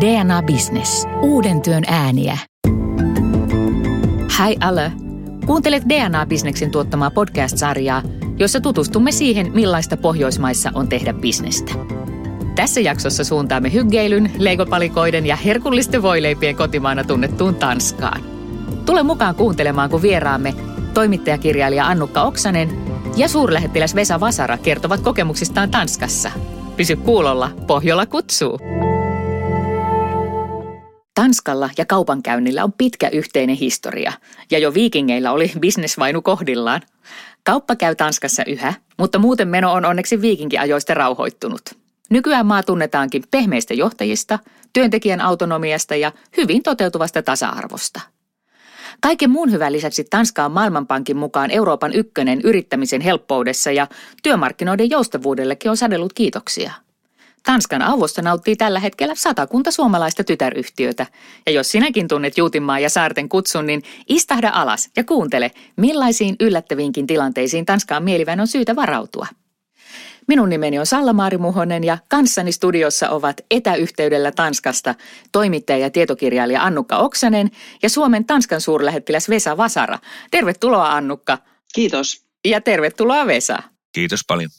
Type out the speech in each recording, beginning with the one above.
DNA Business. Uuden työn ääniä. Hi alle. Kuuntelet DNA Businessin tuottamaa podcast-sarjaa, jossa tutustumme siihen, millaista Pohjoismaissa on tehdä bisnestä. Tässä jaksossa suuntaamme hyggeilyn, leikopalikoiden ja herkullisten voileipien kotimaana tunnettuun Tanskaan. Tule mukaan kuuntelemaan, kun vieraamme toimittajakirjailija Annukka Oksanen ja suurlähettiläs Vesa Vasara kertovat kokemuksistaan Tanskassa. Pysy kuulolla, Pohjola kutsuu! Tanskalla ja kaupankäynnillä on pitkä yhteinen historia, ja jo viikingeillä oli bisnesvainu kohdillaan. Kauppa käy Tanskassa yhä, mutta muuten meno on onneksi viikinkiajoista rauhoittunut. Nykyään maa tunnetaankin pehmeistä johtajista, työntekijän autonomiasta ja hyvin toteutuvasta tasa-arvosta. Kaiken muun hyvän lisäksi Tanska on Maailmanpankin mukaan Euroopan ykkönen yrittämisen helppoudessa ja työmarkkinoiden joustavuudellekin on sadellut kiitoksia – Tanskan avosta nauttii tällä hetkellä satakunta suomalaista tytäryhtiötä. Ja jos sinäkin tunnet Juutinmaa ja saarten kutsun, niin istahda alas ja kuuntele, millaisiin yllättäviinkin tilanteisiin Tanskaan mielivän on syytä varautua. Minun nimeni on Salla-Maari Muhonen ja kanssani studiossa ovat etäyhteydellä Tanskasta toimittaja ja tietokirjailija Annukka Oksanen ja Suomen Tanskan suurlähettiläs Vesa Vasara. Tervetuloa Annukka. Kiitos. Ja tervetuloa Vesa. Kiitos paljon.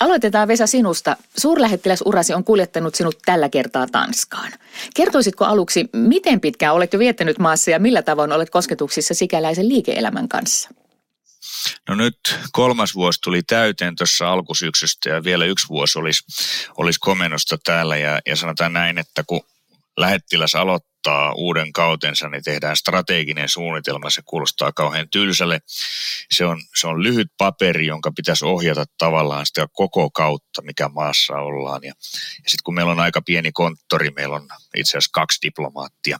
Aloitetaan Vesa sinusta. Suurlähettiläsurasi on kuljettanut sinut tällä kertaa Tanskaan. Kertoisitko aluksi, miten pitkään olet jo viettänyt maassa ja millä tavoin olet kosketuksissa sikäläisen liike-elämän kanssa? No nyt kolmas vuosi tuli täyteen tuossa alkusyksystä ja vielä yksi vuosi olisi, olisi komennosta täällä ja, ja sanotaan näin, että kun lähettiläs aloittaa aloittaa uuden kautensa, niin tehdään strateginen suunnitelma. Se kuulostaa kauhean tylsälle. Se on, se on lyhyt paperi, jonka pitäisi ohjata tavallaan sitä koko kautta, mikä maassa ollaan. Ja, ja sitten kun meillä on aika pieni konttori, meillä on itse asiassa kaksi diplomaattia,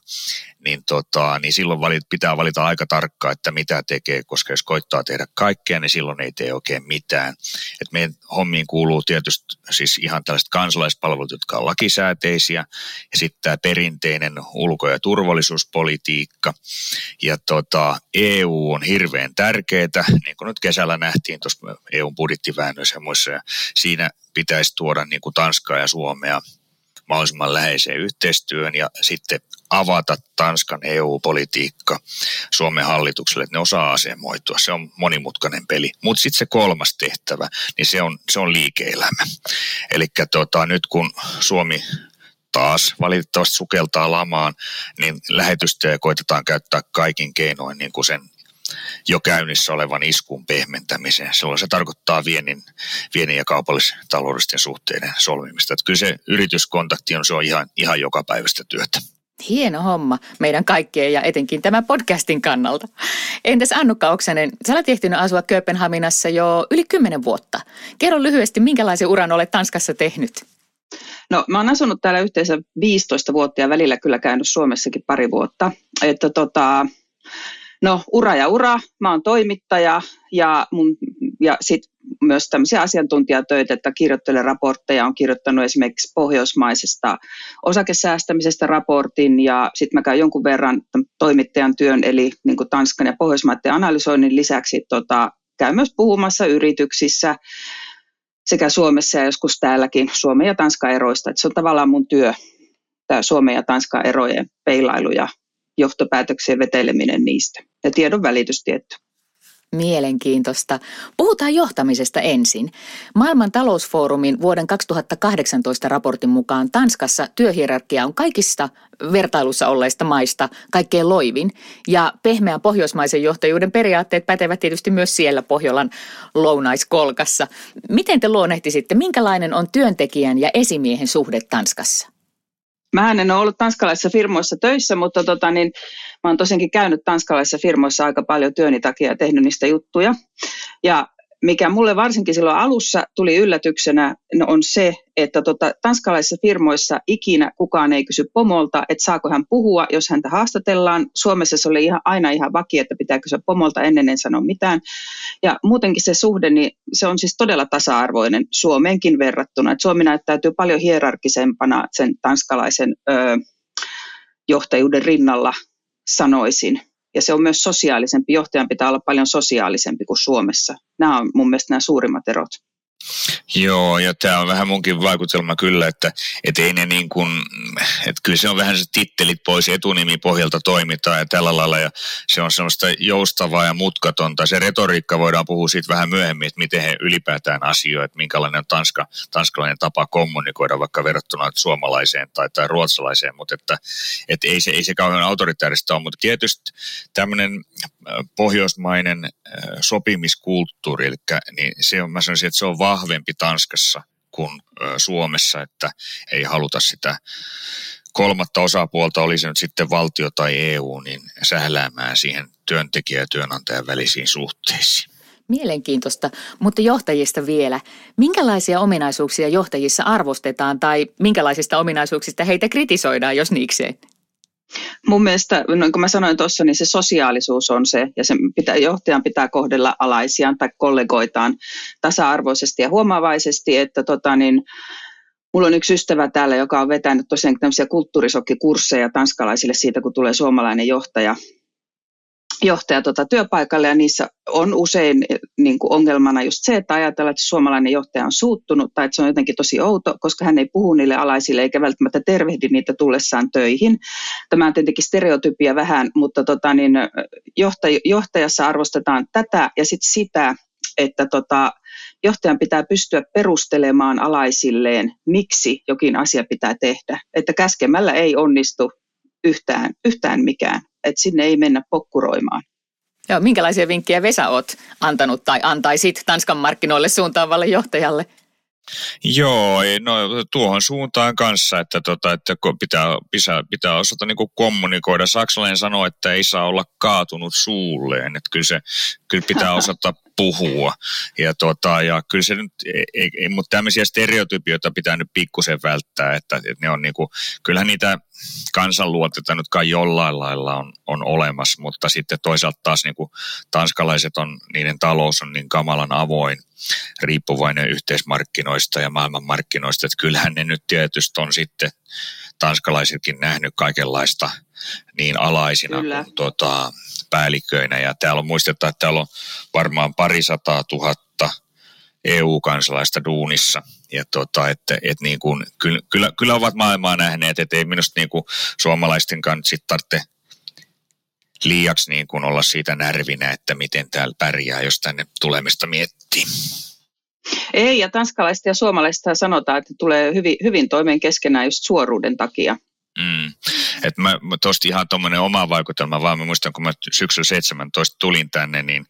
niin, tota, niin silloin valit, pitää valita aika tarkkaan, että mitä tekee, koska jos koittaa tehdä kaikkea, niin silloin ei tee oikein mitään. Et meidän hommiin kuuluu tietysti siis ihan tällaiset kansalaispalvelut, jotka on lakisääteisiä, ja sitten tämä perinteinen ulko- ja turvallisuuspolitiikka. Ja tota, EU on hirveän tärkeää, niin kuin nyt kesällä nähtiin tuossa EUn budjettiväännöissä ja muissa, ja siinä pitäisi tuoda niin kuin Tanskaa ja Suomea mahdollisimman läheiseen yhteistyön ja sitten avata Tanskan EU-politiikka Suomen hallitukselle, että ne osaa asemoitua. Se on monimutkainen peli. Mutta sitten se kolmas tehtävä, niin se on, se on liike-elämä. Eli tota, nyt kun Suomi taas valitettavasti sukeltaa lamaan, niin lähetystöjä koitetaan käyttää kaikin keinoin niin kuin sen jo käynnissä olevan iskun pehmentämiseen. Silloin se tarkoittaa viennin, viennin ja kaupallis-taloudellisten suhteiden solmimista. Että kyllä se yrityskontakti on, se on ihan, ihan joka päivästä työtä. Hieno homma meidän kaikkien ja etenkin tämän podcastin kannalta. Entäs Annukka Oksanen, sä olet ehtinyt asua Kööpenhaminassa jo yli kymmenen vuotta. Kerro lyhyesti, minkälaisen uran olet Tanskassa tehnyt? No mä oon asunut täällä yhteensä 15 vuotta ja välillä kyllä käynyt Suomessakin pari vuotta. Että tota, no ura ja ura, mä oon toimittaja ja, mun, ja sit myös tämmöisiä asiantuntijatöitä, että kirjoittelen raportteja, on kirjoittanut esimerkiksi pohjoismaisesta osakesäästämisestä raportin ja sitten mä käyn jonkun verran toimittajan työn, eli niin Tanskan ja Pohjoismaiden analysoinnin lisäksi tota, käyn myös puhumassa yrityksissä sekä Suomessa ja joskus täälläkin Suomen ja Tanskan eroista. Että se on tavallaan mun työ, tämä Suomen ja Tanskan erojen peilailu ja johtopäätöksien veteleminen niistä ja tiedon välitys tietty. Mielenkiintoista. Puhutaan johtamisesta ensin. Maailman talousfoorumin vuoden 2018 raportin mukaan Tanskassa työhierarkia on kaikista vertailussa olleista maista kaikkein loivin. Ja pehmeän pohjoismaisen johtajuuden periaatteet pätevät tietysti myös siellä Pohjolan lounaiskolkassa. Miten te luonnehtisitte, minkälainen on työntekijän ja esimiehen suhde Tanskassa? Mä en ole ollut tanskalaisissa firmoissa töissä, mutta tota, niin, mä oon tosiaankin käynyt tanskalaisissa firmoissa aika paljon työni takia ja tehnyt niistä juttuja. Ja mikä mulle varsinkin silloin alussa tuli yllätyksenä, no on se, että tota, tanskalaisissa firmoissa ikinä kukaan ei kysy pomolta, että saako hän puhua, jos häntä haastatellaan. Suomessa se oli ihan, aina ihan vaki, että pitää kysyä pomolta ennen en sano mitään. Ja muutenkin se suhde, niin se on siis todella tasa-arvoinen Suomeenkin verrattuna. Et Suomi näyttäytyy paljon hierarkisempana sen tanskalaisen ö, johtajuuden rinnalla, sanoisin ja se on myös sosiaalisempi. Johtajan pitää olla paljon sosiaalisempi kuin Suomessa. Nämä on mun mielestä nämä suurimmat erot. Joo, ja tämä on vähän munkin vaikutelma kyllä, että et ei ne niin kuin, että kyllä se on vähän se tittelit pois etunimi pohjalta toimitaan ja tällä lailla, ja se on semmoista joustavaa ja mutkatonta. Se retoriikka voidaan puhua siitä vähän myöhemmin, että miten he ylipäätään asioivat, että minkälainen on tanska, tanskalainen tapa kommunikoida vaikka verrattuna suomalaiseen tai, tai ruotsalaiseen, mutta että, että ei, se, ei se kauhean autoritaarista ole, mutta tietysti tämmöinen pohjoismainen sopimiskulttuuri, eli niin se on, mä sanoisin, että se on vahvempi Tanskassa kuin Suomessa, että ei haluta sitä kolmatta osapuolta, oli se nyt sitten valtio tai EU, niin sähläämään siihen työntekijä- ja työnantajan välisiin suhteisiin. Mielenkiintoista, mutta johtajista vielä. Minkälaisia ominaisuuksia johtajissa arvostetaan tai minkälaisista ominaisuuksista heitä kritisoidaan, jos niikseen? Mun mielestä, no, kun mä sanoin tuossa, niin se sosiaalisuus on se, ja sen pitää, johtajan pitää kohdella alaisiaan tai kollegoitaan tasa-arvoisesti ja huomaavaisesti, että tota, niin, Mulla on yksi ystävä täällä, joka on vetänyt tosiaan tämmöisiä kulttuurisokkikursseja tanskalaisille siitä, kun tulee suomalainen johtaja johtaja tuota työpaikalle ja niissä on usein eh, niin kuin ongelmana just se, että ajatellaan, että suomalainen johtaja on suuttunut tai että se on jotenkin tosi outo, koska hän ei puhu niille alaisille eikä välttämättä tervehdi niitä tullessaan töihin. Tämä on tietenkin stereotypia vähän, mutta tota, niin, johtaj- johtajassa arvostetaan tätä ja sitten sitä, että tota, johtajan pitää pystyä perustelemaan alaisilleen, miksi jokin asia pitää tehdä. Että käskemällä ei onnistu yhtään, yhtään mikään että sinne ei mennä pokkuroimaan. Joo, minkälaisia vinkkejä Vesa oot antanut tai antaisit Tanskan markkinoille suuntaavalle johtajalle? Joo, no tuohon suuntaan kanssa, että, tota, että pitää, pitää, pitää osata niin kommunikoida. Saksalainen sanoo, että ei saa olla kaatunut suulleen, että kyllä, se, kyllä pitää osata puhua. Ja, tota, ja kyllä se nyt, ei, ei, mutta tämmöisiä stereotypioita pitää nyt pikkusen välttää, että, että ne on niin kuin, kyllähän niitä kansanluotetta nyt kai jollain lailla on, on olemassa, mutta sitten toisaalta taas niin kuin tanskalaiset on, niiden talous on niin kamalan avoin, riippuvainen yhteismarkkinoista ja maailmanmarkkinoista, että kyllähän ne nyt tietysti on sitten tanskalaisetkin nähnyt kaikenlaista niin alaisina Kyllä. kuin tota, päälliköinä. Ja täällä on muistettava, että täällä on varmaan parisataa tuhatta EU-kansalaista duunissa. Ja tota, että, että niin kuin, kyllä, kyllä, kyllä, ovat maailmaa nähneet, että ei minusta niin kuin suomalaisten kanssa tarvitse liiaksi niin kuin olla siitä närvinä, että miten täällä pärjää, jos tänne tulemista miettii. Ei, ja tanskalaista ja suomalaista sanotaan, että tulee hyvin, hyvin toimeen keskenään just suoruuden takia. Mm. Et mä, mä tosti ihan tuommoinen oma vaikutelma, vaan mä muistan, kun mä syksyllä 17 tulin tänne, niin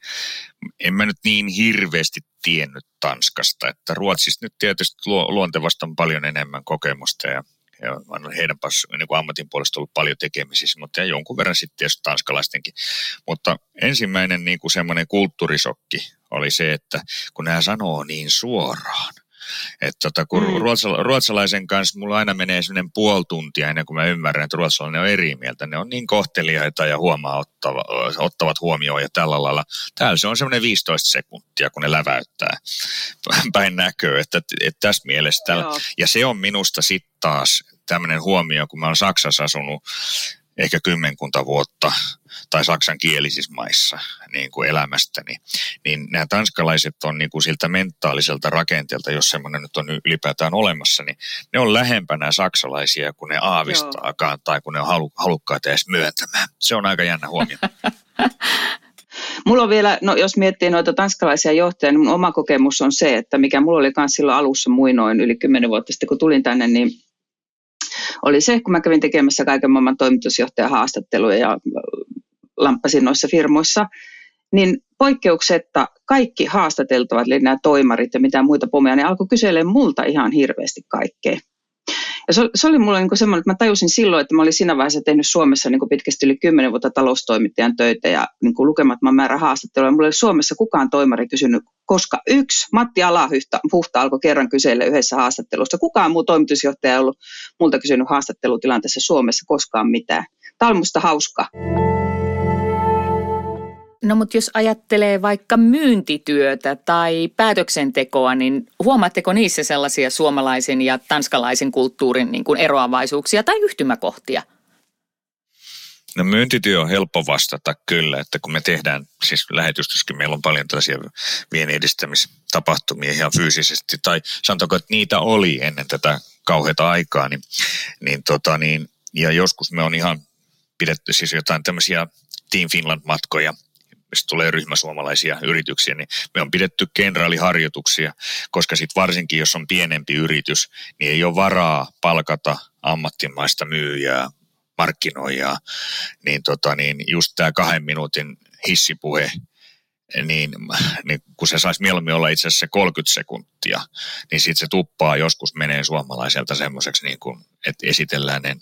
en mä nyt niin hirveästi tiennyt Tanskasta. Että Ruotsista nyt tietysti luontevasta on paljon enemmän kokemusta ja, ja heidän niin kuin ammatin puolesta ollut paljon tekemisissä, mutta ja jonkun verran sitten tietysti tanskalaistenkin. Mutta ensimmäinen niin kuin semmoinen kulttuurisokki oli se, että kun nämä sanoo niin suoraan, että tota, kun mm. ruotsala, ruotsalaisen kanssa mulla aina menee sellainen puoli tuntia ennen kuin mä ymmärrän, että ruotsalainen on eri mieltä. Ne on niin kohteliaita ja huomaa ottava, ottavat huomioon ja tällä lailla. Täällä se on semmoinen 15 sekuntia, kun ne läväyttää päin näköä, että, että, tässä mielessä. Täällä, ja se on minusta sitten taas tämmöinen huomio, kun mä olen Saksassa asunut ehkä kymmenkunta vuotta tai saksankielisissä maissa niin kuin elämästäni, niin nämä tanskalaiset on niin kuin siltä mentaaliselta rakenteelta, jos semmoinen nyt on ylipäätään olemassa, niin ne on lähempänä saksalaisia kuin ne aavistaakaan Joo. tai kun ne on halu, halukkaita edes myöntämään. Se on aika jännä huomio. Mulla on vielä, no jos miettii noita tanskalaisia johtajia, niin mun oma kokemus on se, että mikä mulla oli myös silloin alussa muinoin yli kymmenen vuotta sitten, kun tulin tänne, niin oli se, kun mä kävin tekemässä kaiken maailman toimitusjohtajan haastatteluja ja lamppasin noissa firmoissa, niin poikkeuksetta kaikki haastateltavat, eli nämä toimarit ja mitä muita pomeja, niin alkoi kyselemään multa ihan hirveästi kaikkea. Ja se, se oli mulle niin semmoinen, että mä tajusin silloin, että mä olin siinä vaiheessa tehnyt Suomessa niin pitkästi yli kymmenen vuotta taloustoimittajan töitä ja niin lukemattoman määrä haastattelua. Mulla oli Suomessa kukaan toimari kysynyt, koska yksi, Matti Alahuhta alkoi kerran kysellä yhdessä haastattelussa. Kukaan muu toimitusjohtaja ei ollut multa kysynyt haastattelutilanteessa Suomessa koskaan mitään. Tämä oli musta hauska. No mutta jos ajattelee vaikka myyntityötä tai päätöksentekoa, niin huomaatteko niissä sellaisia suomalaisen ja tanskalaisen kulttuurin niin kuin eroavaisuuksia tai yhtymäkohtia? No myyntityö on helppo vastata kyllä, että kun me tehdään, siis lähetystyskin meillä on paljon tällaisia viennin edistämistapahtumia ihan fyysisesti, tai sanotaanko, että niitä oli ennen tätä kauheata aikaa, niin, niin, tota, niin ja joskus me on ihan pidetty siis jotain tämmöisiä Team Finland-matkoja, jos tulee ryhmä suomalaisia yrityksiä, niin me on pidetty kenraaliharjoituksia, koska sitten varsinkin jos on pienempi yritys, niin ei ole varaa palkata ammattimaista myyjää, markkinoijaa, niin, tota, niin just tämä kahden minuutin hissipuhe, niin, niin kun se saisi mieluummin olla itse asiassa 30 sekuntia, niin sitten se tuppaa joskus menee suomalaiselta semmoiseksi, niin että esitellään ne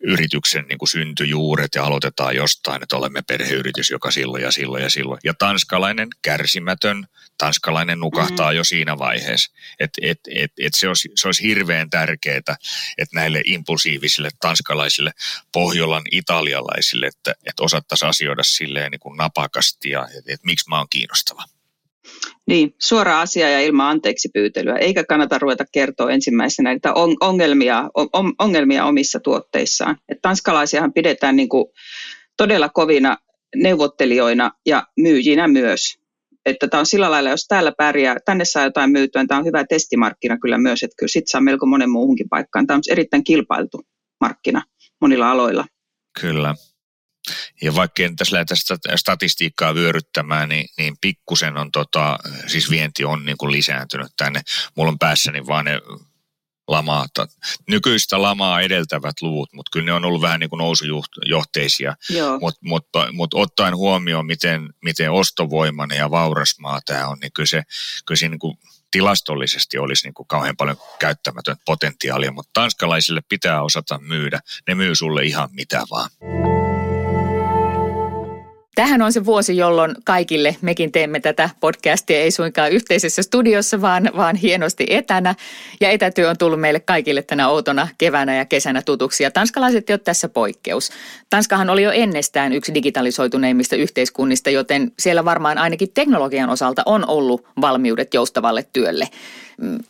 yrityksen niin kuin syntyjuuret ja aloitetaan jostain, että olemme perheyritys, joka silloin ja silloin ja silloin. Ja tanskalainen kärsimätön, tanskalainen nukahtaa mm. jo siinä vaiheessa. Että et, et, et se, olisi, se olisi hirveän tärkeää, että näille impulsiivisille tanskalaisille, Pohjolan italialaisille, että, että osattaisiin asioida silleen niin kuin napakasti ja että, että miksi mä oon kiinnostava. Niin, suora asia ja ilman anteeksi pyytelyä, eikä kannata ruveta kertoa ensimmäisenä näitä ongelmia, ongelmia omissa tuotteissaan. Et tanskalaisiahan pidetään niin kuin todella kovina neuvottelijoina ja myyjinä myös. Että tämä on sillä lailla, jos täällä pärjää, tänne saa jotain myytyä, niin tämä on hyvä testimarkkina kyllä myös, että kyllä sit saa melko monen muuhunkin paikkaan. Tämä on erittäin kilpailtu markkina monilla aloilla. Kyllä. Ja vaikka en tässä lähdetä statistiikkaa vyöryttämään, niin, niin pikkusen on tota, siis vienti on niin kuin lisääntynyt tänne. Mulla on päässäni vaan ne lamaa, nykyistä lamaa edeltävät luvut, mutta kyllä ne on ollut vähän niin kuin nousujohteisia. Mutta mut, mut ottaen huomioon, miten, miten ostovoimainen ja vauras maa tämä on, niin kyllä se, kyllä se niin kuin tilastollisesti olisi niin kuin kauhean paljon käyttämätön potentiaalia, mutta tanskalaisille pitää osata myydä. Ne myy sulle ihan mitä vaan. Tähän on se vuosi, jolloin kaikille mekin teemme tätä podcastia, ei suinkaan yhteisessä studiossa, vaan, vaan hienosti etänä. Ja etätyö on tullut meille kaikille tänä outona keväänä ja kesänä tutuksi. Ja tanskalaiset ole tässä poikkeus. Tanskahan oli jo ennestään yksi digitalisoituneimmista yhteiskunnista, joten siellä varmaan ainakin teknologian osalta on ollut valmiudet joustavalle työlle.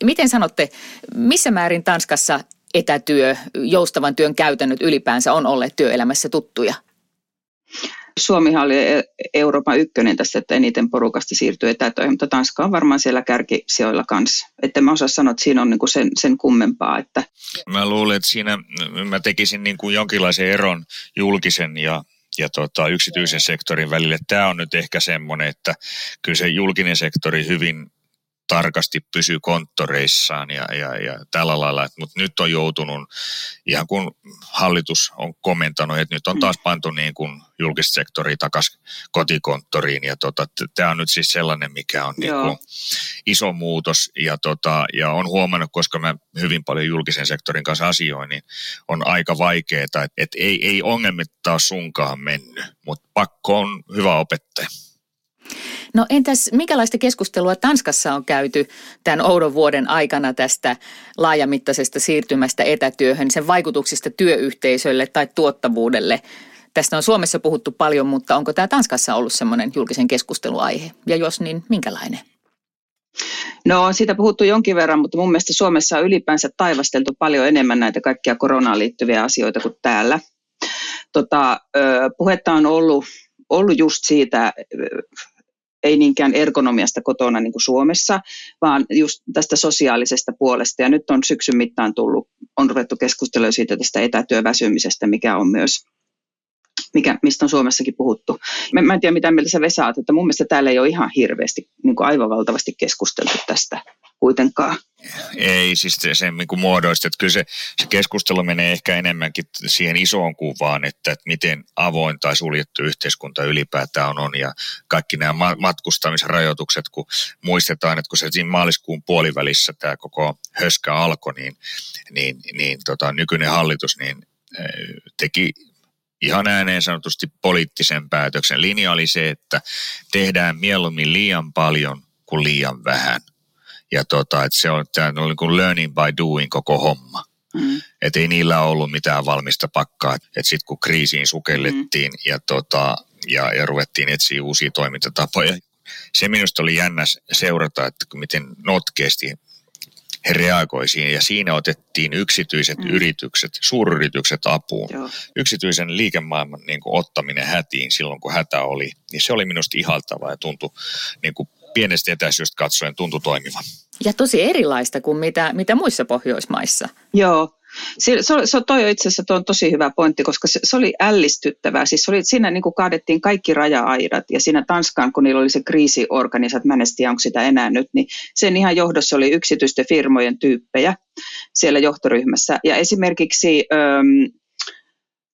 Miten sanotte, missä määrin Tanskassa etätyö, joustavan työn käytännöt ylipäänsä on olleet työelämässä tuttuja? Suomihan oli e- Euroopan ykkönen tässä, että eniten porukasta siirtyy etätöihin, mutta Tanska on varmaan siellä kärkisijoilla kanssa. Että mä osaa sanoa, että siinä on niin kuin sen, sen kummempaa. Että... Mä luulen, että siinä mä tekisin niin kuin jonkinlaisen eron julkisen ja ja tota, yksityisen sektorin välille. Tämä on nyt ehkä semmoinen, että kyllä se julkinen sektori hyvin tarkasti pysyy konttoreissaan ja, ja, ja tällä lailla. Mutta nyt on joutunut, ihan kun hallitus on komentanut, että nyt on taas pantu niin kuin julkista sektoria takaisin kotikonttoriin. Ja tota, tämä on nyt siis sellainen, mikä on niin kuin iso muutos. Ja, tota, ja on huomannut, koska mä hyvin paljon julkisen sektorin kanssa asioin, niin on aika vaikeaa, että et ei, ei ongelmit taas sunkaan mennyt, mutta pakko on hyvä opettaja. No entäs minkälaista keskustelua Tanskassa on käyty tämän oudon vuoden aikana tästä laajamittaisesta siirtymästä etätyöhön, sen vaikutuksista työyhteisölle tai tuottavuudelle? Tästä on Suomessa puhuttu paljon, mutta onko tämä Tanskassa ollut semmoinen julkisen keskusteluaihe? Ja jos niin, minkälainen? No on siitä puhuttu jonkin verran, mutta mun mielestä Suomessa on ylipäänsä taivasteltu paljon enemmän näitä kaikkia koronaan liittyviä asioita kuin täällä. Tota, puhetta on ollut, ollut just siitä ei niinkään ergonomiasta kotona niin kuin Suomessa, vaan just tästä sosiaalisesta puolesta. Ja nyt on syksyn mittaan tullut, on ruvettu keskustella siitä tästä etätyöväsymisestä, mikä on myös mikä, mistä on Suomessakin puhuttu. Mä, mä en tiedä, mitä mieltä sä Vesa että mun mielestä täällä ei ole ihan hirveästi, niin kuin aivan valtavasti keskusteltu tästä kuitenkaan. Ei, siis se, se niin muodoista, että kyllä se, se keskustelu menee ehkä enemmänkin siihen isoon kuvaan, että, että miten avoin tai suljettu yhteiskunta ylipäätään on, on ja kaikki nämä matkustamisrajoitukset, kun muistetaan, että kun se siinä maaliskuun puolivälissä tämä koko höskä alkoi, niin, niin, niin tota, nykyinen hallitus niin, teki ihan ääneen sanotusti poliittisen päätöksen. Linja oli se, että tehdään mieluummin liian paljon kuin liian vähän. Ja tota, että se on, tämä on niin kuin learning by doing koko homma. Mm. Että ei niillä ollut mitään valmista pakkaa. Että sitten kun kriisiin sukellettiin mm. ja, tota, ja, ja ruvettiin etsiä uusia toimintatapoja. Se minusta oli jännä seurata, että miten notkeasti he reagoivat siihen ja siinä otettiin yksityiset mm. yritykset, suuryritykset apuun. Joo. Yksityisen liikemaailman niin kuin, ottaminen hätiin silloin, kun hätä oli, niin se oli minusta ihaltavaa ja tuntui niin kuin, pienestä etäisyydestä katsoen tuntui toimivan. Ja tosi erilaista kuin mitä, mitä muissa Pohjoismaissa. Joo, se, se, toi itse asiassa tuo on tosi hyvä pointti, koska se, se oli ällistyttävää. Siis oli, siinä niin kuin kaadettiin kaikki raja-aidat ja siinä Tanskaan, kun niillä oli se kriisiorganisaatio, mä en tiedä onko sitä enää nyt, niin sen ihan johdossa oli yksityisten firmojen tyyppejä siellä johtoryhmässä. Ja esimerkiksi ähm,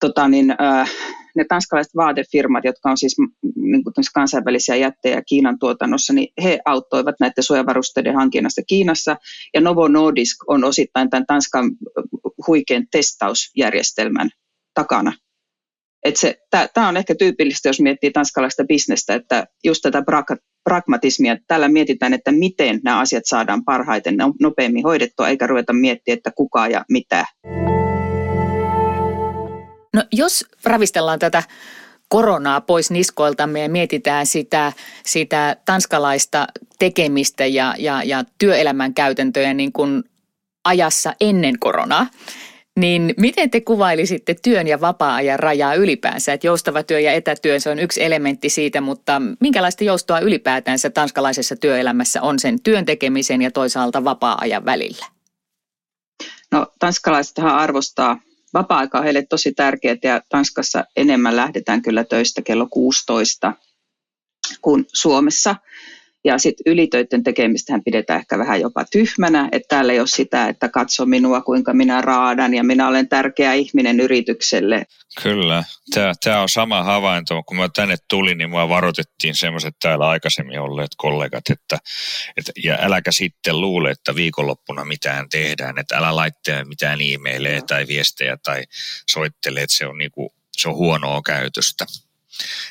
tota niin, äh, ne tanskalaiset vaatefirmat, jotka on siis niin kuin kansainvälisiä jättejä Kiinan tuotannossa, niin he auttoivat näiden suojavarusteiden hankinnasta Kiinassa. Ja Novo Nordisk on osittain tämän Tanskan huikean testausjärjestelmän takana. Tämä on ehkä tyypillistä, jos miettii tanskalaista bisnestä, että just tätä pragmatismia, että täällä mietitään, että miten nämä asiat saadaan parhaiten no-, nopeammin hoidettua, eikä ruveta miettiä, että kuka ja mitä. No jos ravistellaan tätä koronaa pois niskoiltamme ja mietitään sitä, sitä tanskalaista tekemistä ja, ja, ja työelämän käytäntöjä niin kuin ajassa ennen koronaa, niin miten te kuvailisitte työn ja vapaa-ajan rajaa ylipäänsä? Että joustava työ ja etätyö, se on yksi elementti siitä, mutta minkälaista joustoa ylipäätänsä tanskalaisessa työelämässä on sen työn tekemisen ja toisaalta vapaa-ajan välillä? No tanskalaisethan arvostaa vapaa-aika on heille tosi tärkeää ja Tanskassa enemmän lähdetään kyllä töistä kello 16 kuin Suomessa. Ja sitten ylitöiden tekemistähän pidetään ehkä vähän jopa tyhmänä, että täällä ei ole sitä, että katso minua kuinka minä raadan ja minä olen tärkeä ihminen yritykselle. Kyllä, tämä, tämä on sama havainto. Kun mä tänne tulin, niin mua varoitettiin semmoiset täällä aikaisemmin olleet kollegat, että, että ja äläkä sitten luule, että viikonloppuna mitään tehdään, että älä laittele mitään e-maileja tai viestejä tai soittele, että se on, niinku, se on huonoa käytöstä.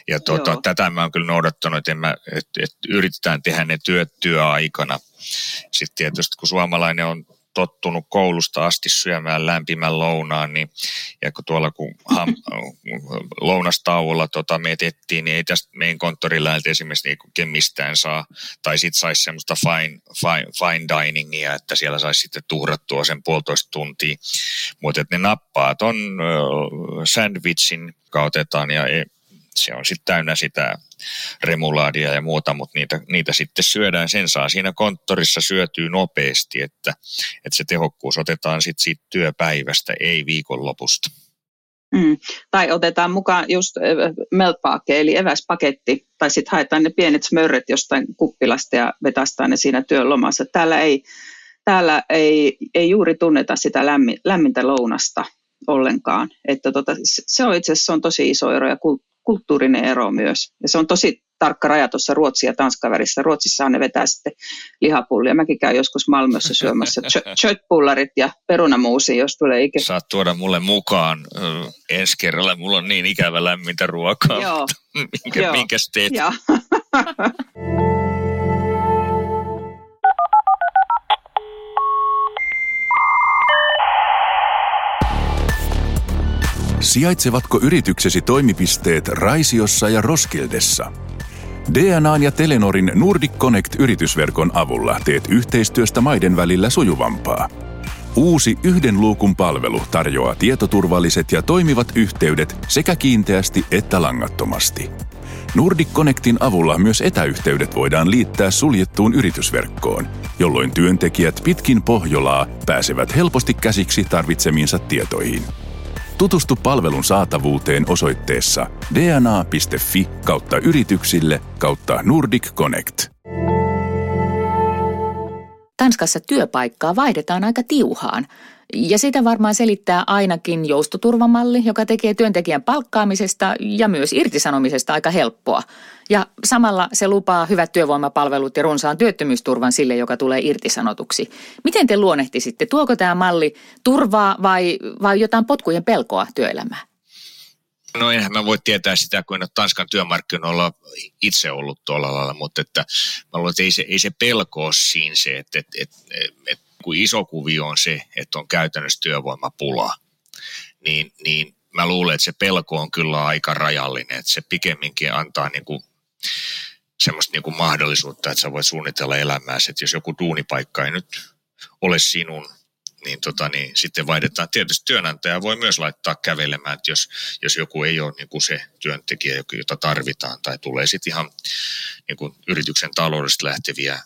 Ja tuota, tätä mä oon kyllä noudattanut, että, mä, että, että yritetään tehdä ne työt työaikana. Sitten tietysti kun suomalainen on tottunut koulusta asti syömään lämpimän lounaan, niin, ja kun tuolla kun ham, lounastauolla tota mietittiin, niin ei tästä meidän konttorilla esimerkiksi niin mistään saa, tai sitten saisi semmoista fine, fine, fine diningia, että siellä saisi sitten tuhrattua sen puolitoista tuntia, mutta ne nappaat on sandwichin kautetaan ja ei, se on sitten täynnä sitä remulaadia ja muuta, mutta niitä, niitä sitten syödään. Sen saa siinä konttorissa syötyy nopeasti, että, että se tehokkuus otetaan sitten siitä työpäivästä, ei viikonlopusta. Mm. Tai otetaan mukaan just meltpaake, eli eväspaketti, tai sitten haetaan ne pienet smörret jostain kuppilasta ja vetästään ne siinä työlomassa. Täällä ei, täällä ei, ei juuri tunneta sitä lämmin, lämmintä lounasta ollenkaan. Että tota, se on itse asiassa on tosi iso ero ja kulttuurinen ero myös. Ja se on tosi tarkka raja tuossa Ruotsi ja Tanskan välissä. Ruotsissa ne vetää sitten lihapullia. Mäkin käyn joskus Malmössä syömässä chötpullarit ja perunamuusi, jos tulee ikä. Saat tuoda mulle mukaan ensi kerralla. Mulla on niin ikävä lämmintä ruokaa. Joo. minkä, Joo. Minkäs teet? Joo. Sijaitsevatko yrityksesi toimipisteet Raisiossa ja Roskildessa? DNAn ja Telenorin Nordic Connect-yritysverkon avulla teet yhteistyöstä maiden välillä sujuvampaa. Uusi yhden luukun palvelu tarjoaa tietoturvalliset ja toimivat yhteydet sekä kiinteästi että langattomasti. Nordic Connectin avulla myös etäyhteydet voidaan liittää suljettuun yritysverkkoon, jolloin työntekijät pitkin Pohjolaa pääsevät helposti käsiksi tarvitsemiinsa tietoihin – Tutustu palvelun saatavuuteen osoitteessa dna.fi kautta yrityksille kautta Nordic Connect. Tanskassa työpaikkaa vaihdetaan aika tiuhaan. Ja sitä varmaan selittää ainakin joustoturvamalli, joka tekee työntekijän palkkaamisesta ja myös irtisanomisesta aika helppoa. Ja samalla se lupaa hyvät työvoimapalvelut ja runsaan työttömyysturvan sille, joka tulee irtisanotuksi. Miten te luonnehtisitte, tuoko tämä malli turvaa vai, vai jotain potkujen pelkoa työelämään? No enhän mä voi tietää sitä, kun en ole Tanskan työmarkkinoilla itse ollut tuolla lailla, mutta että mä luulen, että ei se, ei se pelko ole siinä se, että, että, että, että kun iso kuvio on se, että on käytännössä työvoimapula, niin, niin mä luulen, että se pelko on kyllä aika rajallinen, että se pikemminkin antaa niin kuin semmoista niin kuin mahdollisuutta, että sä voit suunnitella elämääsi, että jos joku duunipaikka ei nyt ole sinun, niin, tota, niin sitten vaihdetaan. Tietysti työnantaja voi myös laittaa kävelemään, että jos, jos joku ei ole niin kuin se työntekijä, jota tarvitaan, tai tulee sitten ihan niin kuin yrityksen taloudesta lähteviä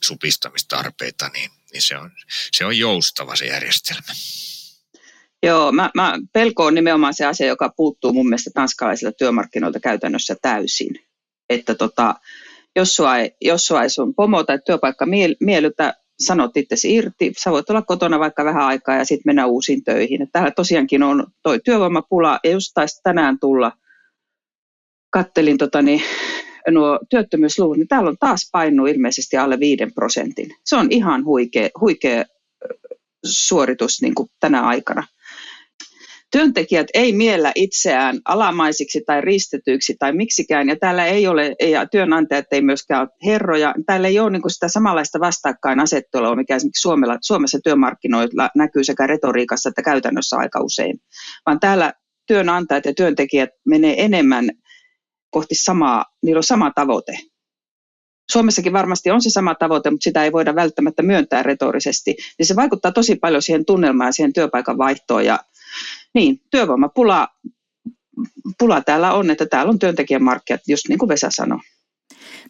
supistamistarpeita, niin, niin se, on, se on joustava se järjestelmä. Joo, mä, mä, pelko on nimenomaan se asia, joka puuttuu mun mielestä tanskalaisilta työmarkkinoilta käytännössä täysin. Että tota, jos sua ei, jos sua ei sun pomo tai työpaikka miellytä, sanot itsesi irti, sä voit olla kotona vaikka vähän aikaa ja sitten mennä uusiin töihin. Täällä tosiaankin on toi työvoimapula ja just taisi tänään tulla, kattelin tota niin, nuo työttömyysluvut, niin täällä on taas painu ilmeisesti alle 5 prosentin. Se on ihan huikea, huikea suoritus niin kuin tänä aikana. Työntekijät ei miellä itseään alamaisiksi tai ristetyiksi tai miksikään, ja täällä ei ole, ja työnantajat ei myöskään ole herroja, täällä ei ole niin sitä samanlaista vastakkainasettelua, mikä esimerkiksi Suomella, Suomessa työmarkkinoilla näkyy sekä retoriikassa että käytännössä aika usein, vaan täällä työnantajat ja työntekijät menee enemmän kohti samaa, niillä on sama tavoite. Suomessakin varmasti on se sama tavoite, mutta sitä ei voida välttämättä myöntää retorisesti. Niin se vaikuttaa tosi paljon siihen tunnelmaan ja siihen työpaikan vaihtoon ja niin, työvoimapula pula täällä on, että täällä on työntekijämarkkinat, just niin kuin Vesa sanoi.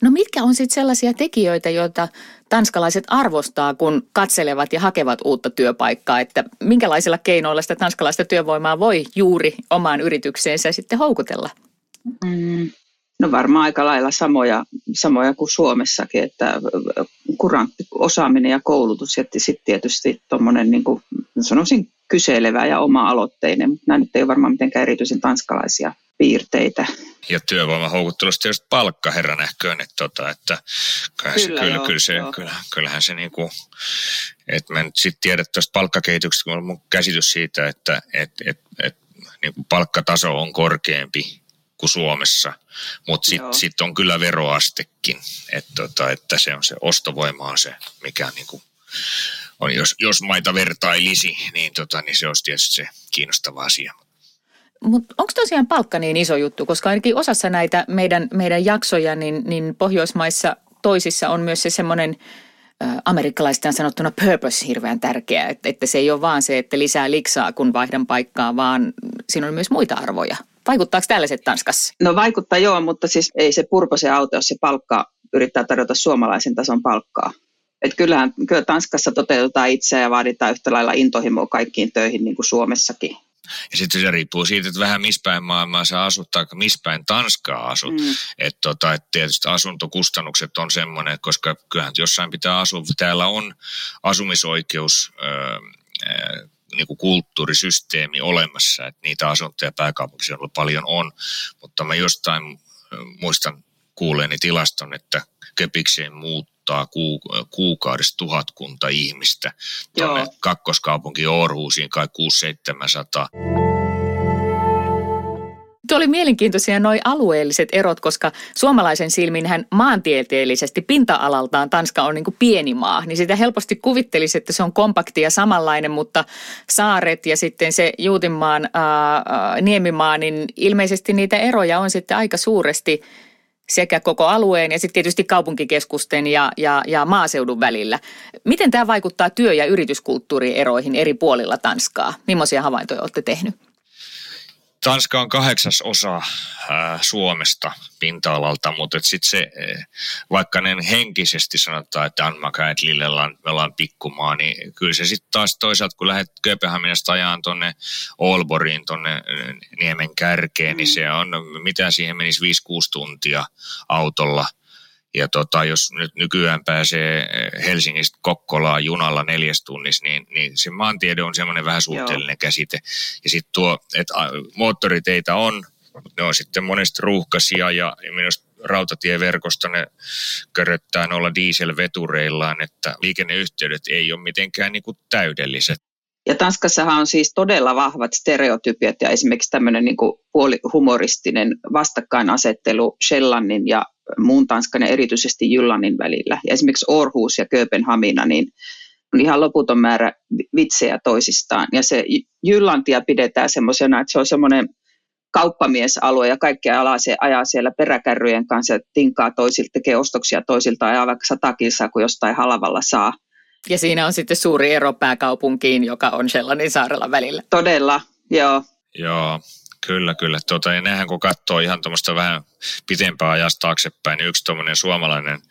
No mitkä on sitten sellaisia tekijöitä, joita tanskalaiset arvostaa, kun katselevat ja hakevat uutta työpaikkaa, että minkälaisilla keinoilla sitä tanskalaista työvoimaa voi juuri omaan yritykseensä sitten houkutella? Mm, no varmaan aika lailla samoja, samoja kuin Suomessakin, että kurantti osaaminen ja koulutus ja sitten tietysti tuommoinen, niin kuin sanoisin, kyselevä ja oma-aloitteinen, mutta nämä nyt ei ole varmaan mitenkään erityisen tanskalaisia piirteitä. Ja työvoiman houkuttelusta tietysti palkka herran ehköön, että, tota, että kyllä, kyllä, se, kyllä, joo, kyllä se, joo. Kyllä, kyllähän se niin kuin, että mä nyt sitten tiedän tuosta palkkakehityksestä, kun on mun käsitys siitä, että et, et, et, niin kuin palkkataso on korkeampi kuin Suomessa, mutta sitten sit on kyllä veroastekin, että, tota, että se on se ostovoima on se, mikä niin kuin on, jos, jos maita vertailisi, niin, tota, niin se olisi tietysti se kiinnostava asia. Mutta onko tosiaan palkka niin iso juttu, koska ainakin osassa näitä meidän, meidän jaksoja, niin, niin Pohjoismaissa toisissa on myös se semmoinen amerikkalaisten sanottuna purpose hirveän tärkeä, että, että se ei ole vaan se, että lisää liksaa kun vaihdan paikkaa, vaan siinä on myös muita arvoja. Vaikuttaako tällaiset Tanskassa? No vaikuttaa joo, mutta siis ei se purpose auta, jos se palkka yrittää tarjota suomalaisen tason palkkaa. Että kyllähän kyllä Tanskassa toteutetaan itseä ja vaaditaan yhtä lailla intohimoa kaikkiin töihin niin kuin Suomessakin. Ja sitten se riippuu siitä, että vähän mispäin maailmaa sä asut tai mispäin Tanskaa asut. Mm. Että tota, et tietysti asuntokustannukset on semmoinen, koska kyllähän jossain pitää asua. Täällä on asumisoikeus, öö, niin kuin kulttuurisysteemi olemassa, että niitä asuntoja pääkaupunkiseudulla paljon on, mutta mä jostain muistan kuuleeni tilaston, että Köpikseen muut muuttaa kuukaudessa tuhatkunta ihmistä tuonne kakkoskaupunki Orhuusiin kai 6-700. Tuo oli mielenkiintoisia nuo alueelliset erot, koska suomalaisen silminhän maantieteellisesti pinta-alaltaan Tanska on niin kuin pieni maa, niin sitä helposti kuvittelisi, että se on kompakti ja samanlainen, mutta saaret ja sitten se Juutinmaan ää, Niemimaa, niin ilmeisesti niitä eroja on sitten aika suuresti – sekä koko alueen ja sitten tietysti kaupunkikeskusten ja, ja, ja maaseudun välillä. Miten tämä vaikuttaa työ- ja yrityskulttuurieroihin eri puolilla Tanskaa? Millaisia havaintoja olette tehnyt? Tanska on kahdeksas osa ää, Suomesta pinta-alalta, mutta sitten se, vaikka ne henkisesti sanotaan, että Anmaka, että Lillellä me ollaan pikkumaa, niin kyllä se sitten taas toisaalta, kun lähdet Kööpenhaminasta ajaan tuonne Olboriin, tuonne Niemen kärkeen, niin mm. niin se on, mitä siihen menisi 5-6 tuntia autolla – ja tota, jos nyt nykyään pääsee eh, Helsingistä Kokkolaan junalla neljäs tunnissa, niin, niin se maantiede on semmoinen vähän suhteellinen Joo. käsite. Ja sitten tuo, että moottoriteitä on, ne on sitten monesti ruuhkaisia ja minusta rautatieverkosta ne köröttää noilla dieselvetureillaan, että liikenneyhteydet ei ole mitenkään niin kuin täydelliset. Ja Tanskassahan on siis todella vahvat stereotypiat ja esimerkiksi tämmöinen niin puolihumoristinen vastakkainasettelu Shellannin ja muun Tanskan ja erityisesti Jyllannin välillä. Ja esimerkiksi Orhus ja Kööpenhamina, niin on ihan loputon määrä vitsejä toisistaan. Ja se Jyllantia pidetään semmoisena, että se on semmoinen kauppamiesalue ja kaikkea alaa se ajaa siellä peräkärryjen kanssa, tinkaa toisilta, tekee ostoksia toisilta, ajaa vaikka sata kilsaa, kun jostain halavalla saa. Ja siinä on sitten suuri ero pääkaupunkiin, joka on sellainen saarella välillä. Todella, joo. Joo, Kyllä, kyllä. Tuota, ja nehän kun katsoo ihan tuommoista vähän pitempää ajasta taaksepäin, niin yksi tuommoinen suomalainen,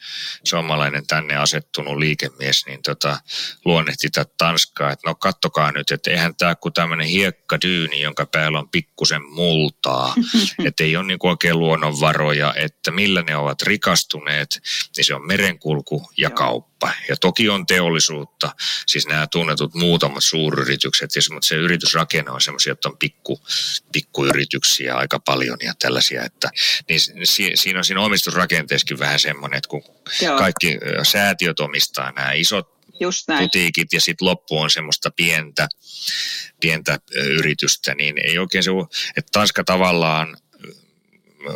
suomalainen tänne asettunut liikemies, niin tota, luonnehti tätä Tanskaa, että no kattokaa nyt, että eihän tämä kuin tämmöinen hiekkadyyni, jonka päällä on pikkusen multaa, että ei ole niin oikein luonnonvaroja, että millä ne ovat rikastuneet, niin se on merenkulku ja kauppa kauppa. Ja toki on teollisuutta, siis nämä tunnetut muutamat suuryritykset, mutta se yritysrakenne on semmoisia, että on pikku, pikkuyrityksiä aika paljon ja tällaisia, että niin siinä on siinä omistusrakenteessakin vähän semmoinen, että kun Joo. kaikki säätiöt omistaa nämä isot Just näin. putiikit ja sitten loppu on semmoista pientä, pientä yritystä, niin ei oikein se, että Tanska tavallaan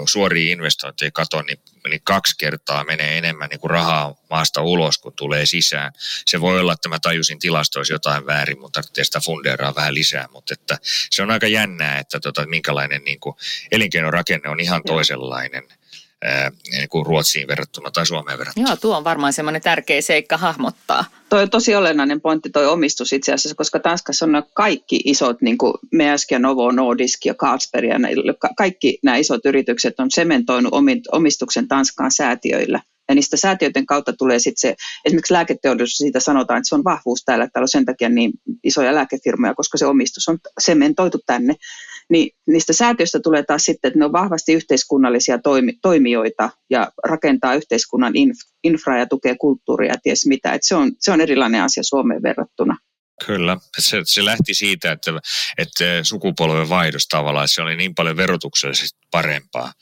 suoria investointeja katon, niin, niin kaksi kertaa menee enemmän niin kuin rahaa maasta ulos, kun tulee sisään. Se voi olla, että mä tajusin tilastoissa jotain väärin, mutta tarvitsee sitä fundeeraa vähän lisää, mutta että se on aika jännää, että tota, minkälainen niin kuin elinkeinorakenne on ihan toisenlainen – niin kuin Ruotsiin verrattuna tai Suomeen verrattuna. Joo, tuo on varmaan semmoinen tärkeä seikka hahmottaa. Toi on tosi olennainen pointti, toi omistus itse asiassa, koska Tanskassa on kaikki isot, niin kuin Maersk ja Novo Nordisk ja Carlsberg, ja kaikki nämä isot yritykset on sementoinut omistuksen Tanskaan säätiöillä. Ja niistä säätiöiden kautta tulee sitten se, esimerkiksi lääketeollisuus, siitä sanotaan, että se on vahvuus täällä, että täällä on sen takia niin isoja lääkefirmoja, koska se omistus on sementoitu tänne niin niistä säätiöistä tulee taas sitten, että ne on vahvasti yhteiskunnallisia toimi, toimijoita ja rakentaa yhteiskunnan inf, infraa ja tukee kulttuuria ja ties mitä. Että se, on, se on erilainen asia Suomeen verrattuna. Kyllä, se, se lähti siitä, että, että sukupolven vaihdos tavallaan, se oli niin paljon verotuksellisesti parempaa,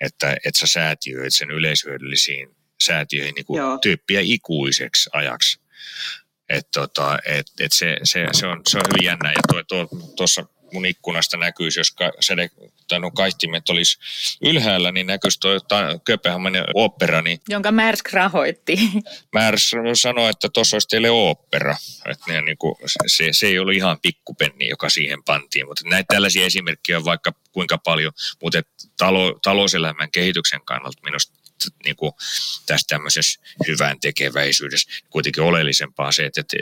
että, että sä säätiöit sen yleishyödyllisiin säätiöihin niin kuin tyyppiä ikuiseksi ajaksi. Et tota, et, et se, se, se, on, se on hyvin jännä. Ja tuossa mun ikkunasta näkyisi, jos ka, sade, tai no kaihtimet olisi ylhäällä, niin näkyisi tuo Kööpenhamanin opera. Niin Jonka Märsk rahoitti. Märsk sanoi, että tuossa olisi teille opera. Että ne, niin kuin, se, se, ei ollut ihan pikkupenni, joka siihen pantiin. Mutta näitä tällaisia esimerkkejä on vaikka kuinka paljon, mutta talo, talouselämän kehityksen kannalta minusta niin kuin tässä tämmöisessä hyvän tekeväisyydessä kuitenkin oleellisempaa se, että, että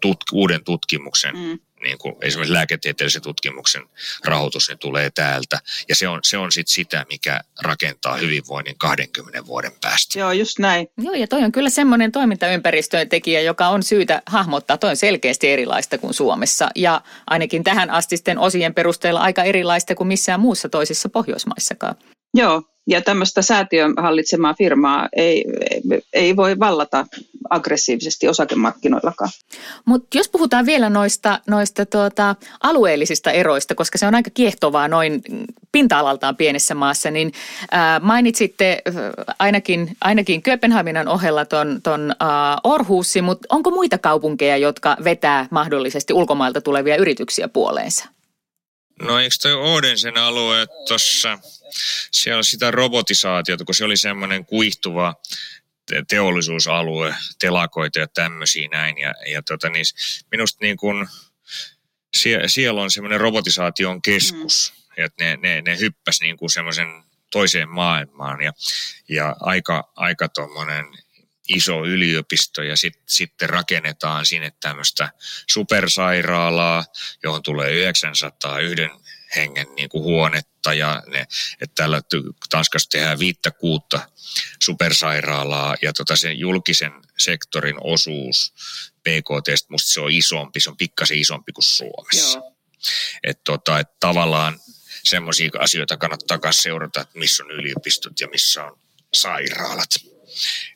tut, uuden tutkimuksen mm niin kuin esimerkiksi lääketieteellisen tutkimuksen rahoitus niin tulee täältä. Ja se on, se on sitten sitä, mikä rakentaa hyvinvoinnin 20 vuoden päästä. Joo, just näin. Joo, ja toi on kyllä semmoinen toimintaympäristöön tekijä, joka on syytä hahmottaa. Toi on selkeästi erilaista kuin Suomessa. Ja ainakin tähän astisten osien perusteella aika erilaista kuin missään muussa toisissa Pohjoismaissakaan. Joo, ja tämmöistä säätiön hallitsemaa firmaa ei, ei voi vallata aggressiivisesti osakemarkkinoillakaan. Mutta jos puhutaan vielä noista, noista tuota, alueellisista eroista, koska se on aika kiehtovaa noin pinta-alaltaan pienessä maassa, niin ää, mainitsitte ainakin, ainakin Kööpenhaminan ohella ton, ton Orhuussi, mutta onko muita kaupunkeja, jotka vetää mahdollisesti ulkomailta tulevia yrityksiä puoleensa? No eikö toi Odensen alue tuossa, siellä on sitä robotisaatiota, kun se oli semmoinen kuihtuva teollisuusalue, telakoita ja tämmöisiä näin. Ja, ja tota, niin minusta niin kun, sie, siellä on semmoinen robotisaation keskus, mm. että ne, ne, ne hyppäsi niin kuin semmoisen toiseen maailmaan ja, ja aika, aika tuommoinen iso yliopisto ja sit, sitten rakennetaan sinne tämmöistä supersairaalaa, johon tulee 900 yhden hengen niin kuin huonetta ja ne, että täällä Tanskassa tehdään viittä kuutta supersairaalaa ja tota sen julkisen sektorin osuus PKT, musta se on isompi, se on pikkasen isompi kuin Suomessa. Että tota, et tavallaan semmoisia asioita kannattaa myös seurata, että missä on yliopistot ja missä on sairaalat.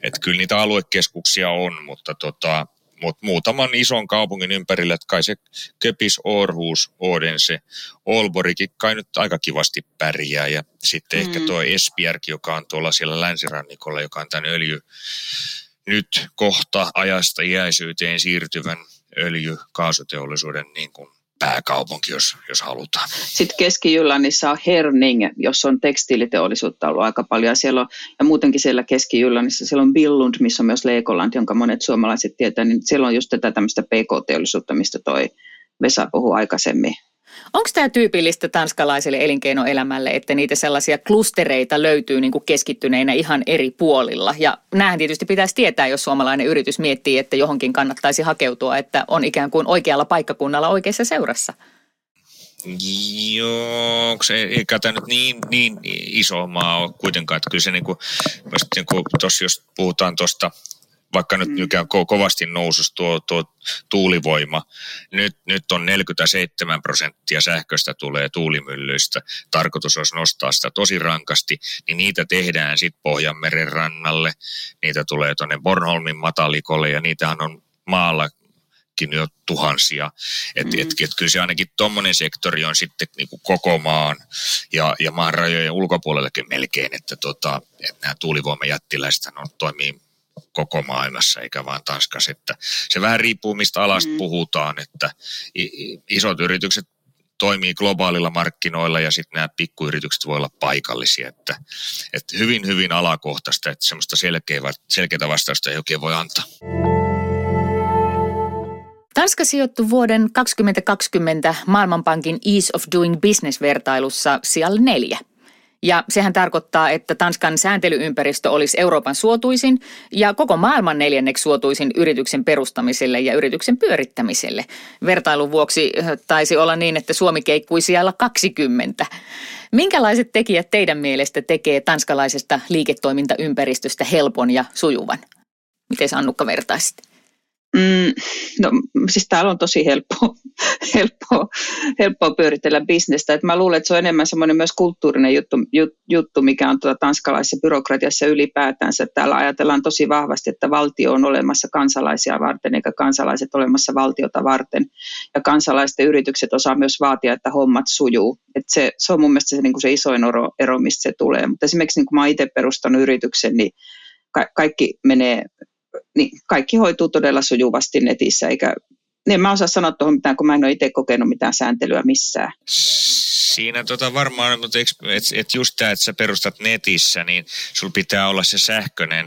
Että kyllä niitä aluekeskuksia on, mutta tota, mutta muutaman ison kaupungin ympärillä, että kai se Köpis, Orhus, Odense, Olborikin kai nyt aika kivasti pärjää. Ja sitten mm. ehkä tuo Esbjerg, joka on tuolla siellä länsirannikolla, joka on tämän öljy nyt kohta ajasta iäisyyteen siirtyvän öljy-kaasuteollisuuden niin kuin pääkaupunki, jos, jos halutaan. Sitten Keski-Jyllannissa on Herning, jossa on tekstiiliteollisuutta ollut aika paljon. Siellä on, ja muutenkin siellä Keski-Jyllannissa siellä on Billund, missä on myös Legoland, jonka monet suomalaiset tietää. Niin siellä on just tätä tämmöistä PK-teollisuutta, mistä toi Vesa puhui aikaisemmin. Onko tämä tyypillistä tanskalaiselle elinkeinoelämälle, että niitä sellaisia klustereita löytyy niin kuin keskittyneinä ihan eri puolilla? Ja näähän tietysti pitäisi tietää, jos suomalainen yritys miettii, että johonkin kannattaisi hakeutua, että on ikään kuin oikealla paikkakunnalla oikeassa seurassa. Joo, se ei nyt niin, niin iso maa ole kuitenkaan, että kyllä se niin kuin, niin kuin tossa, jos puhutaan tuosta vaikka nyt mm. nykään ko- kovasti nousus tuo, tuo tuulivoima. Nyt, nyt on 47 prosenttia sähköstä tulee tuulimyllyistä. Tarkoitus olisi nostaa sitä tosi rankasti, niin niitä tehdään sitten Pohjanmeren rannalle. Niitä tulee tuonne Bornholmin matalikolle ja niitähän on maalla jo tuhansia. Että mm. et, et, kyllä se ainakin tuommoinen sektori on sitten niin kuin koko maan ja, ja maan rajojen ulkopuolellekin melkein, että tota, et nämä tuulivoimajättiläiset on, toimii koko maailmassa eikä vain Tanskassa. Että se vähän riippuu, mistä alasta mm. puhutaan, että isot yritykset toimii globaalilla markkinoilla ja sitten nämä pikkuyritykset voi olla paikallisia. Että, että hyvin, hyvin alakohtaista, että semmoista selkeä, selkeää vastausta ei oikein voi antaa. Tanska sijoittui vuoden 2020 Maailmanpankin Ease of Doing Business-vertailussa sijalle neljä – ja sehän tarkoittaa, että Tanskan sääntelyympäristö olisi Euroopan suotuisin ja koko maailman neljänneksi suotuisin yrityksen perustamiselle ja yrityksen pyörittämiselle. Vertailun vuoksi äh, taisi olla niin, että Suomi keikkui siellä 20. Minkälaiset tekijät teidän mielestä tekee tanskalaisesta liiketoimintaympäristöstä helpon ja sujuvan? Miten Annukka vertaisit? Mm, no siis täällä on tosi helppoa, helppoa, helppoa pyöritellä bisnestä. Et mä luulen, että se on enemmän semmoinen myös kulttuurinen juttu, juttu mikä on tuota tanskalaisessa byrokratiassa ylipäätänsä. Täällä ajatellaan tosi vahvasti, että valtio on olemassa kansalaisia varten eikä kansalaiset olemassa valtiota varten. Ja kansalaiset yritykset osaa myös vaatia, että hommat sujuu. Et se, se on mun mielestä se, niin kuin se isoin ero, ero, mistä se tulee. Mutta esimerkiksi niin kun mä itse perustanut yrityksen, niin ka- kaikki menee niin kaikki hoituu todella sujuvasti netissä, eikä niin mä osaa sanoa tuohon mitään, kun mä en ole itse kokenut mitään sääntelyä missään. Siinä tota varmaan, mutta et, et just tämä, että sä perustat netissä, niin sulla pitää olla se sähköinen,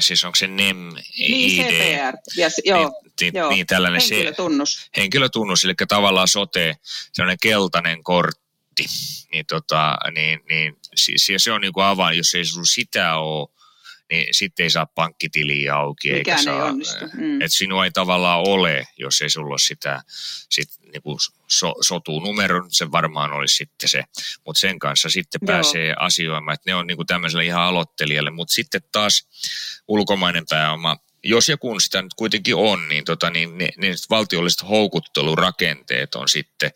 siis onko se NEM Niin, CPR, yes, joo. Niin, niin, joo. niin tällainen henkilötunnus. Se, henkilötunnus, eli tavallaan sote, sellainen keltainen kortti, niin, tota, niin, niin siis, se on niin kuin avain, jos ei sulla sitä ole, niin sitten ei saa pankkitiliä auki. Mikään eikä ei saa, onnistu. Mm. Että sinua ei tavallaan ole, jos ei sulla ole sitä sit niinku so, numero, se varmaan olisi sitten se. Mutta sen kanssa sitten Joo. pääsee asioimaan, että ne on niinku tämmöiselle ihan aloittelijalle. Mutta sitten taas ulkomainen pääoma, jos ja kun sitä nyt kuitenkin on, niin, tota, niin ne, ne valtiolliset houkuttelurakenteet on sitten,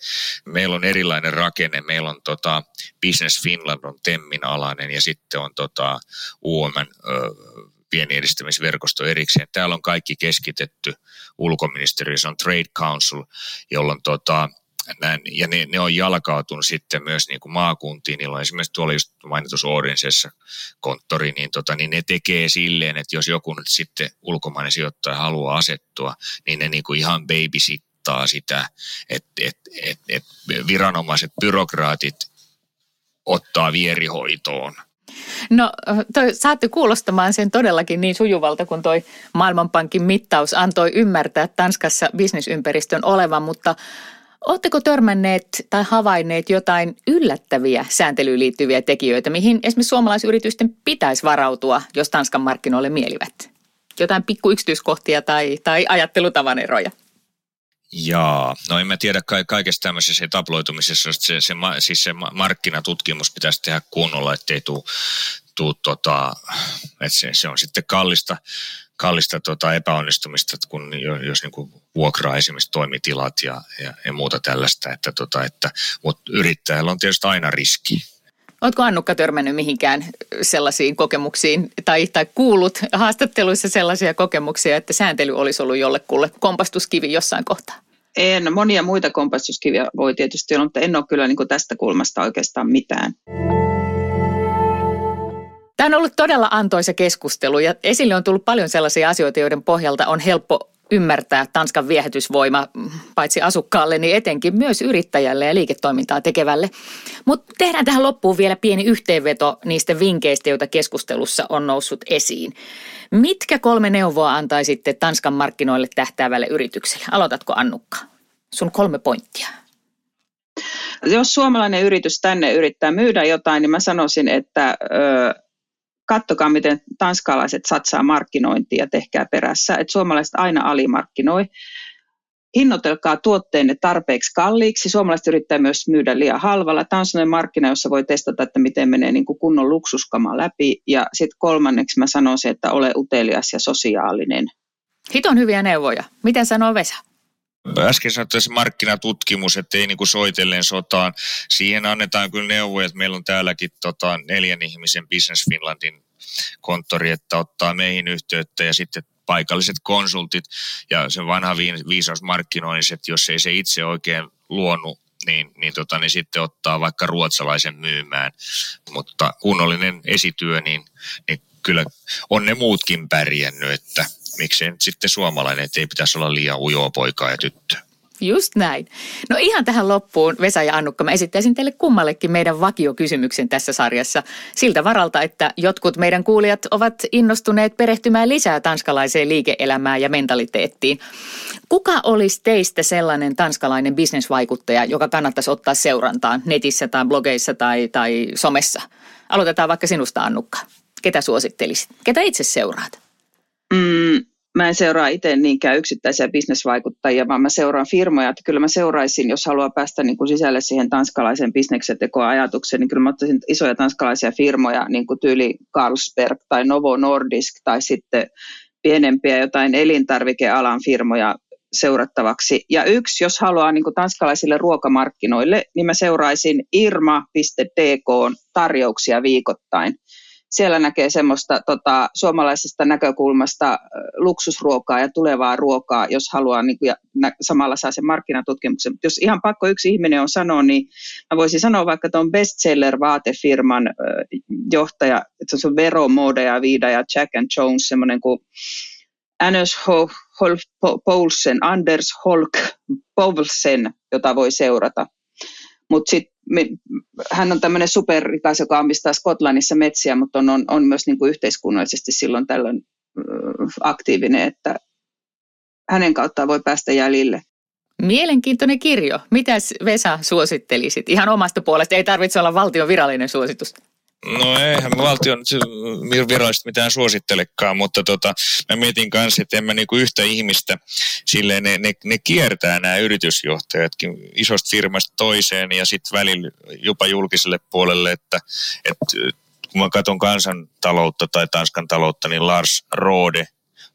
meillä on erilainen rakenne, meillä on tota, Business Finland on Temmin alainen ja sitten on tota, UOM pieniedistämisverkosto erikseen. Täällä on kaikki keskitetty ulkoministeriössä on Trade Council, jolloin tota, näin, ja ne, ne, on jalkautunut sitten myös niin kuin maakuntiin, niillä on esimerkiksi tuolla just mainitus Oodensessa konttori, niin, tota, niin ne tekee silleen, että jos joku nyt sitten ulkomainen sijoittaja haluaa asettua, niin ne niin kuin ihan babysittaa sitä, että et, et, et viranomaiset, byrokraatit ottaa vierihoitoon. No toi, saatte kuulostamaan sen todellakin niin sujuvalta, kun toi Maailmanpankin mittaus antoi ymmärtää Tanskassa bisnesympäristön olevan, mutta Oletteko törmänneet tai havainneet jotain yllättäviä sääntelyyn liittyviä tekijöitä, mihin esimerkiksi suomalaisyritysten pitäisi varautua, jos Tanskan markkinoille mielivät? Jotain pikku yksityiskohtia tai, tai ajattelutavan eroja? Jaa, no en mä tiedä ka- kaikesta tämmöisessä etabloitumisessa, se, se, se, siis se markkinatutkimus pitäisi tehdä kunnolla, ettei tuu, tuu tota, että se, se on sitten kallista, kallista tota epäonnistumista, kun jos niin kuin vuokraa esimerkiksi toimitilat ja, ja, ja muuta tällaista, että tota, että, mutta yrittäjällä on tietysti aina riski. Oletko Annukka törmännyt mihinkään sellaisiin kokemuksiin tai, tai kuullut haastatteluissa sellaisia kokemuksia, että sääntely olisi ollut jollekulle kompastuskivi jossain kohtaa? En, monia muita kompastuskiviä voi tietysti olla, mutta en ole kyllä niin tästä kulmasta oikeastaan mitään. Tämä on ollut todella antoisa keskustelu ja esille on tullut paljon sellaisia asioita, joiden pohjalta on helppo ymmärtää Tanskan viehätysvoima paitsi asukkaalle, niin etenkin myös yrittäjälle ja liiketoimintaa tekevälle. Mutta tehdään tähän loppuun vielä pieni yhteenveto niistä vinkkeistä, joita keskustelussa on noussut esiin. Mitkä kolme neuvoa antaisitte Tanskan markkinoille tähtäävälle yritykselle? Aloitatko Annukka? Sun kolme pointtia. Jos suomalainen yritys tänne yrittää myydä jotain, niin mä sanoisin, että ö, kattokaa, miten tanskalaiset satsaa markkinointia ja tehkää perässä. Että suomalaiset aina alimarkkinoi. Hinnoitelkaa tuotteenne tarpeeksi kalliiksi. Suomalaiset yrittää myös myydä liian halvalla. Tämä on sellainen markkina, jossa voi testata, että miten menee niin kuin kunnon luksuskama läpi. Ja sitten kolmanneksi mä sanoisin, että ole utelias ja sosiaalinen. Hiton hyviä neuvoja. Miten sanoo Vesa? Äsken sanoit se markkinatutkimus, että ei niinku soitellen sotaan. Siihen annetaan kyllä neuvoja, että meillä on täälläkin tota, neljän ihmisen Business Finlandin konttori, että ottaa meihin yhteyttä ja sitten paikalliset konsultit ja se vanha viisaus markkinoinnissa, että jos ei se itse oikein luonut niin, niin, tota, niin sitten ottaa vaikka ruotsalaisen myymään. Mutta kunnollinen esityö, niin, niin kyllä on ne muutkin pärjännyt, että miksei nyt sitten suomalainen, että ei pitäisi olla liian ujoa poikaa ja tyttöä. Just näin. No ihan tähän loppuun, Vesa ja Annukka, mä esittäisin teille kummallekin meidän vakiokysymyksen tässä sarjassa. Siltä varalta, että jotkut meidän kuulijat ovat innostuneet perehtymään lisää tanskalaiseen liike-elämään ja mentaliteettiin. Kuka olisi teistä sellainen tanskalainen bisnesvaikuttaja, joka kannattaisi ottaa seurantaan netissä tai blogeissa tai, tai somessa? Aloitetaan vaikka sinusta, Annukka. Ketä suosittelisit? Ketä itse seuraat? Mm, mä en seuraa itse niinkään yksittäisiä bisnesvaikuttajia, vaan mä seuraan firmoja. Että kyllä mä seuraisin, jos haluaa päästä niin kuin sisälle siihen tanskalaisen bisneksen ajatukseen, niin kyllä mä ottaisin isoja tanskalaisia firmoja, niin kuin tyyli Carlsberg tai Novo Nordisk tai sitten pienempiä jotain elintarvikealan firmoja seurattavaksi. Ja yksi, jos haluaa niin kuin tanskalaisille ruokamarkkinoille, niin mä seuraisin irma.dk tarjouksia viikoittain siellä näkee semmoista tota, suomalaisesta näkökulmasta luksusruokaa ja tulevaa ruokaa, jos haluaa niin kuin, ja nä, samalla saa sen markkinatutkimuksen. Mutta jos ihan pakko yksi ihminen on sanoa, niin mä voisin sanoa vaikka tuon bestseller-vaatefirman äh, johtaja, että se on Vero Mode ja Vida ja Jack and Jones, semmoinen kuin Anders Holf Poulsen, Anders Holk Poulsen, jota voi seurata. Mutta sitten hän on tämmöinen superrikas, joka omistaa Skotlannissa metsiä, mutta on, on, on myös niin kuin yhteiskunnallisesti silloin tällöin aktiivinen, että hänen kauttaan voi päästä jäljille. Mielenkiintoinen kirjo. Mitäs Vesa suosittelisit? Ihan omasta puolesta, ei tarvitse olla valtion virallinen suositus. No eihän valtion virallisesti mitään suosittelekaan, mutta tota, mä mietin kanssa, että en mä niinku yhtä ihmistä, silleen ne, ne, ne kiertää nämä yritysjohtajatkin isosta firmasta toiseen ja sitten välillä jopa julkiselle puolelle, että, että kun mä katson kansantaloutta tai Tanskan taloutta, niin Lars Rode,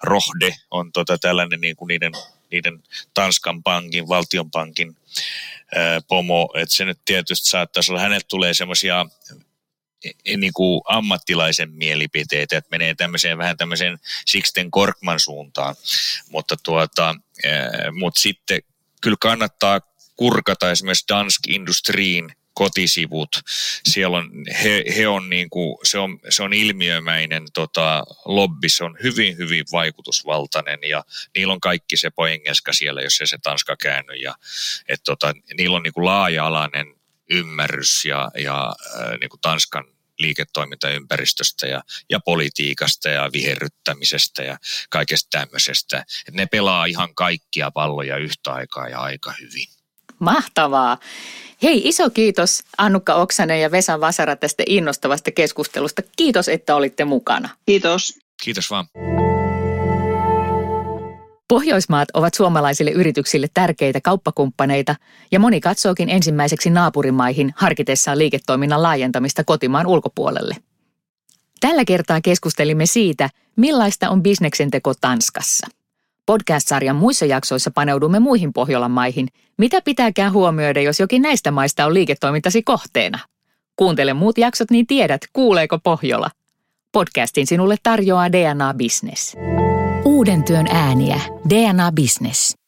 Rohde on tota tällainen niin kuin niiden, niiden Tanskan pankin, valtionpankin pomo, että se nyt tietysti saattaisi olla, hänelle tulee semmoisia niin kuin ammattilaisen mielipiteitä, että menee tämmöiseen vähän tämmöiseen Sixten Korkman suuntaan, mutta, tuota, mutta sitten kyllä kannattaa kurkata esimerkiksi Dansk Industriin kotisivut. Siellä on, he, he on niin kuin, se, on, se on ilmiömäinen tota, lobby, se on hyvin, hyvin vaikutusvaltainen ja niillä on kaikki se poengelska siellä, jos ei se Tanska käänny. Ja, et, tota, niillä on niin kuin laaja-alainen ymmärrys ja, ja niin kuin Tanskan liiketoimintaympäristöstä ja, ja politiikasta ja viherryttämisestä ja kaikesta tämmöisestä. Et ne pelaa ihan kaikkia palloja yhtä aikaa ja aika hyvin. Mahtavaa. Hei, iso kiitos Annukka Oksanen ja Vesa Vasara tästä innostavasta keskustelusta. Kiitos, että olitte mukana. Kiitos. Kiitos vaan. Pohjoismaat ovat suomalaisille yrityksille tärkeitä kauppakumppaneita ja moni katsookin ensimmäiseksi naapurimaihin harkitessaan liiketoiminnan laajentamista kotimaan ulkopuolelle. Tällä kertaa keskustelimme siitä, millaista on bisneksen teko Tanskassa. Podcast-sarjan muissa jaksoissa paneudumme muihin Pohjolan maihin. Mitä pitääkään huomioida, jos jokin näistä maista on liiketoimintasi kohteena? Kuuntele muut jaksot, niin tiedät, kuuleeko Pohjola. Podcastin sinulle tarjoaa DNA Business. Uuden työn ääniä. DNA Business.